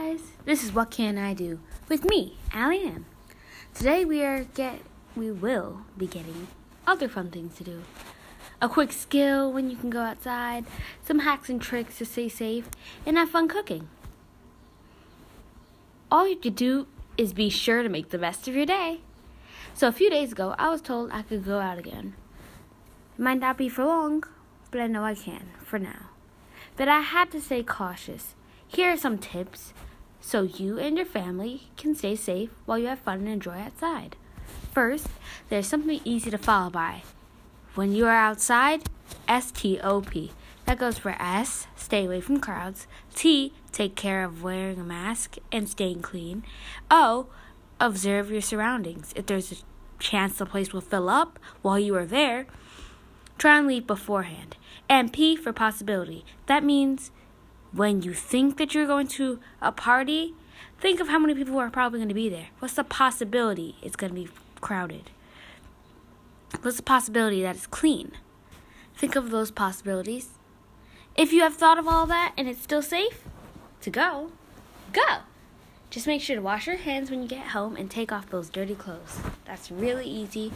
guys, this is what can I do with me, Allie Ann. Today we are get we will be getting other fun things to do. A quick skill when you can go outside, some hacks and tricks to stay safe, and have fun cooking. All you to do is be sure to make the best of your day. So a few days ago, I was told I could go out again. It might not be for long, but I know I can for now. But I had to stay cautious here are some tips so you and your family can stay safe while you have fun and enjoy outside. First, there's something easy to follow by. When you are outside, STOP. That goes for S, stay away from crowds. T, take care of wearing a mask and staying clean. O, observe your surroundings. If there's a chance the place will fill up while you are there, try and leave beforehand. And P for possibility. That means when you think that you're going to a party, think of how many people are probably going to be there. What's the possibility it's going to be crowded? What's the possibility that it's clean? Think of those possibilities. If you have thought of all that and it's still safe to go, go. Just make sure to wash your hands when you get home and take off those dirty clothes. That's a really easy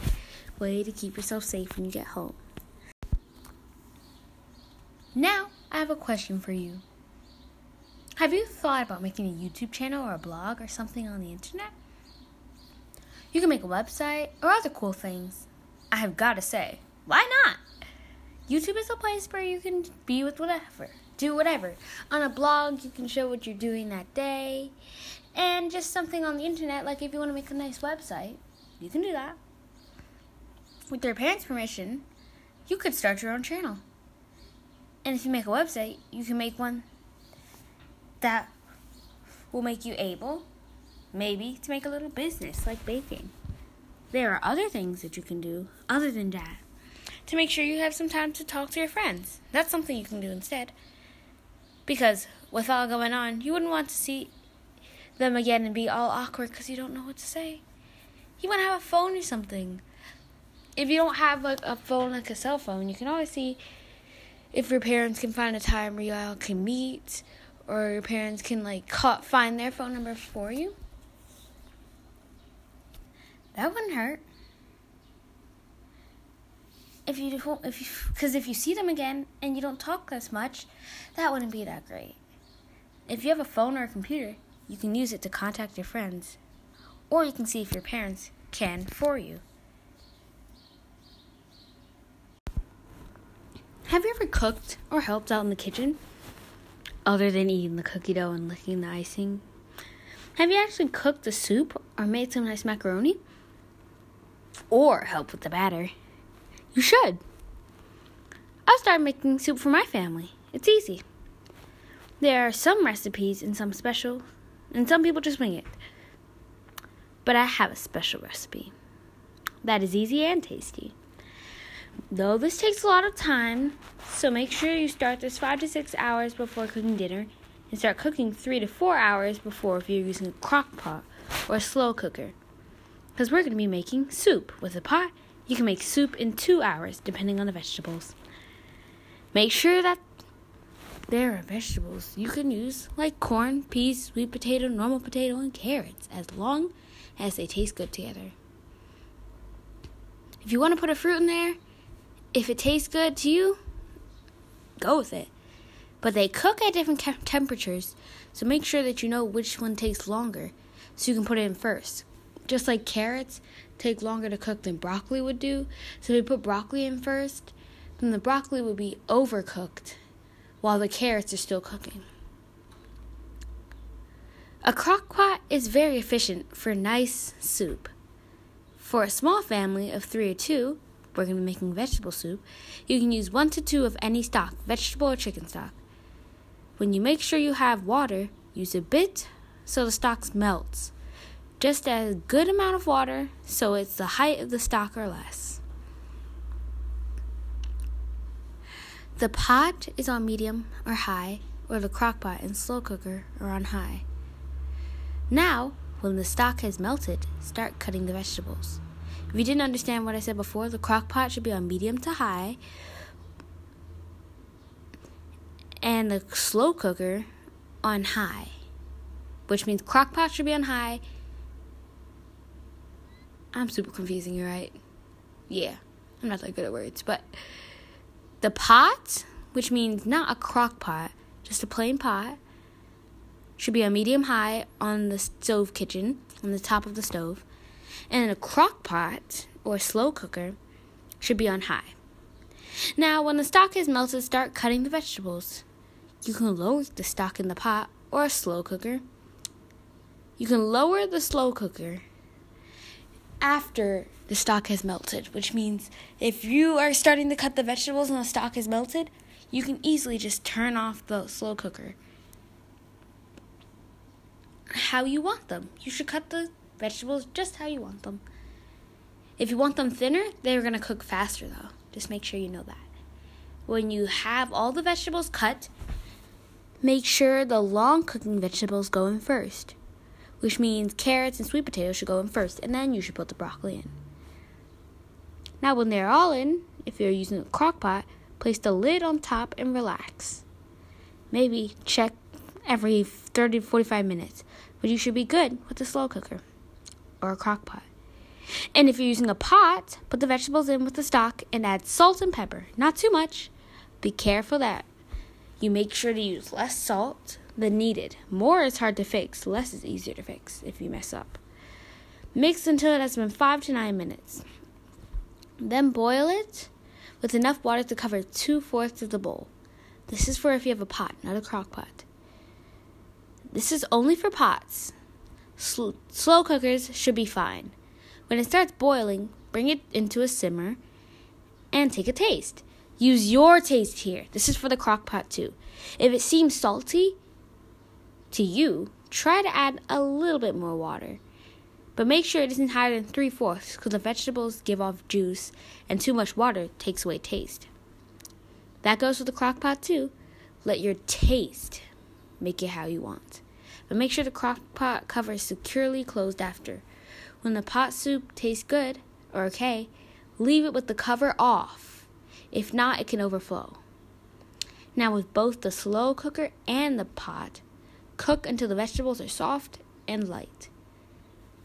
way to keep yourself safe when you get home. Now, I have a question for you. Have you thought about making a YouTube channel or a blog or something on the internet? You can make a website or other cool things. I have got to say, why not? YouTube is a place where you can be with whatever, do whatever. On a blog, you can show what you're doing that day. And just something on the internet, like if you want to make a nice website, you can do that. With your parents' permission, you could start your own channel. And if you make a website, you can make one that will make you able, maybe, to make a little business like baking. There are other things that you can do other than that to make sure you have some time to talk to your friends. That's something you can do instead. Because with all going on, you wouldn't want to see them again and be all awkward because you don't know what to say. You want to have a phone or something. If you don't have like a phone like a cell phone, you can always see if your parents can find a time where you all can meet or your parents can like call, find their phone number for you. That wouldn't hurt. If you if you because if you see them again and you don't talk as much, that wouldn't be that great. If you have a phone or a computer, you can use it to contact your friends, or you can see if your parents can for you. Have you ever cooked or helped out in the kitchen? Other than eating the cookie dough and licking the icing? Have you actually cooked the soup or made some nice macaroni? Or helped with the batter? You should. I started making soup for my family. It's easy. There are some recipes and some special, and some people just wing it. But I have a special recipe that is easy and tasty. Though this takes a lot of time, so make sure you start this 5 to 6 hours before cooking dinner and start cooking 3 to 4 hours before if you're using a crock pot or a slow cooker. Because we're going to be making soup. With a pot, you can make soup in 2 hours depending on the vegetables. Make sure that there are vegetables you can use like corn, peas, sweet potato, normal potato, and carrots as long as they taste good together. If you want to put a fruit in there, if it tastes good to you, go with it. But they cook at different temperatures, so make sure that you know which one takes longer so you can put it in first. Just like carrots take longer to cook than broccoli would do, so if you put broccoli in first, then the broccoli would be overcooked while the carrots are still cooking. A crock pot is very efficient for nice soup. For a small family of three or two, we're going to be making vegetable soup, you can use one to two of any stock, vegetable or chicken stock. When you make sure you have water, use a bit so the stock melts. Just add a good amount of water so it's the height of the stock or less. The pot is on medium or high, or the crock pot and slow cooker are on high. Now, when the stock has melted, start cutting the vegetables. If you didn't understand what I said before, the crock pot should be on medium to high. And the slow cooker on high. which means crock pot should be on high. I'm super confusing you, right? Yeah, I'm not that good at words, but the pot, which means not a crock pot, just a plain pot, should be on medium high on the stove kitchen, on the top of the stove. And a crock pot or slow cooker should be on high. Now, when the stock is melted, start cutting the vegetables. You can lower the stock in the pot or a slow cooker. You can lower the slow cooker after the stock has melted, which means if you are starting to cut the vegetables and the stock is melted, you can easily just turn off the slow cooker. How you want them. You should cut the vegetables just how you want them. If you want them thinner, they're going to cook faster though. Just make sure you know that. When you have all the vegetables cut, make sure the long cooking vegetables go in first, which means carrots and sweet potatoes should go in first, and then you should put the broccoli in. Now, when they're all in, if you're using a crock pot, place the lid on top and relax. Maybe check every 30 to 45 minutes, but you should be good with the slow cooker or a crock pot. And if you're using a pot, put the vegetables in with the stock and add salt and pepper. Not too much. Be careful that you make sure to use less salt than needed. More is hard to fix, less is easier to fix if you mess up. Mix until it has been 5 to 9 minutes. Then boil it with enough water to cover two fourths of the bowl. This is for if you have a pot, not a crock pot. This is only for pots. Slow cookers should be fine. When it starts boiling, bring it into a simmer and take a taste. Use your taste here. This is for the crock pot too. If it seems salty to you, try to add a little bit more water. But make sure it isn't higher than three fourths because the vegetables give off juice and too much water takes away taste. That goes with the crock pot too. Let your taste make it how you want. But make sure the crock pot cover is securely closed after. When the pot soup tastes good or okay, leave it with the cover off. If not, it can overflow. Now, with both the slow cooker and the pot, cook until the vegetables are soft and light.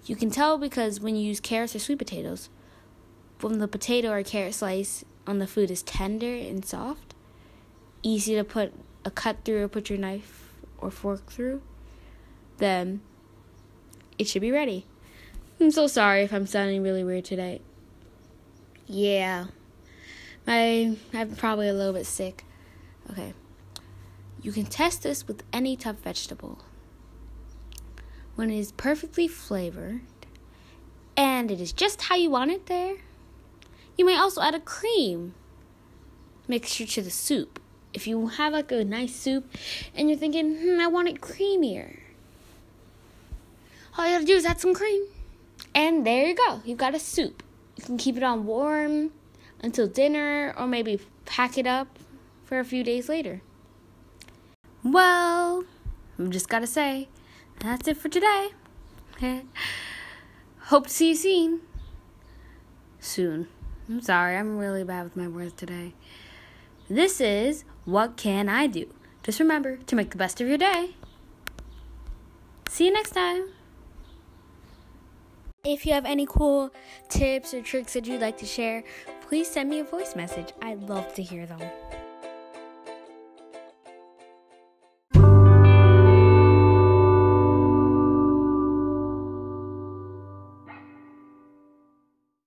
You can tell because when you use carrots or sweet potatoes, when the potato or carrot slice on the food is tender and soft, easy to put a cut through or put your knife or fork through, then it should be ready. I'm so sorry if I'm sounding really weird today. Yeah. I I'm probably a little bit sick. Okay. You can test this with any tough vegetable. When it is perfectly flavored and it is just how you want it there, you may also add a cream mixture to the soup. If you have like a nice soup and you're thinking, hmm, I want it creamier, all you have to do is add some cream. And there you go. You've got a soup. You can keep it on warm until dinner or maybe pack it up for a few days later. Well, I've just got to say, that's it for today. Hope to see you soon. Soon. I'm sorry, I'm really bad with my words today. This is What Can I Do? Just remember to make the best of your day. See you next time. If you have any cool tips or tricks that you'd like to share, please send me a voice message. I'd love to hear them.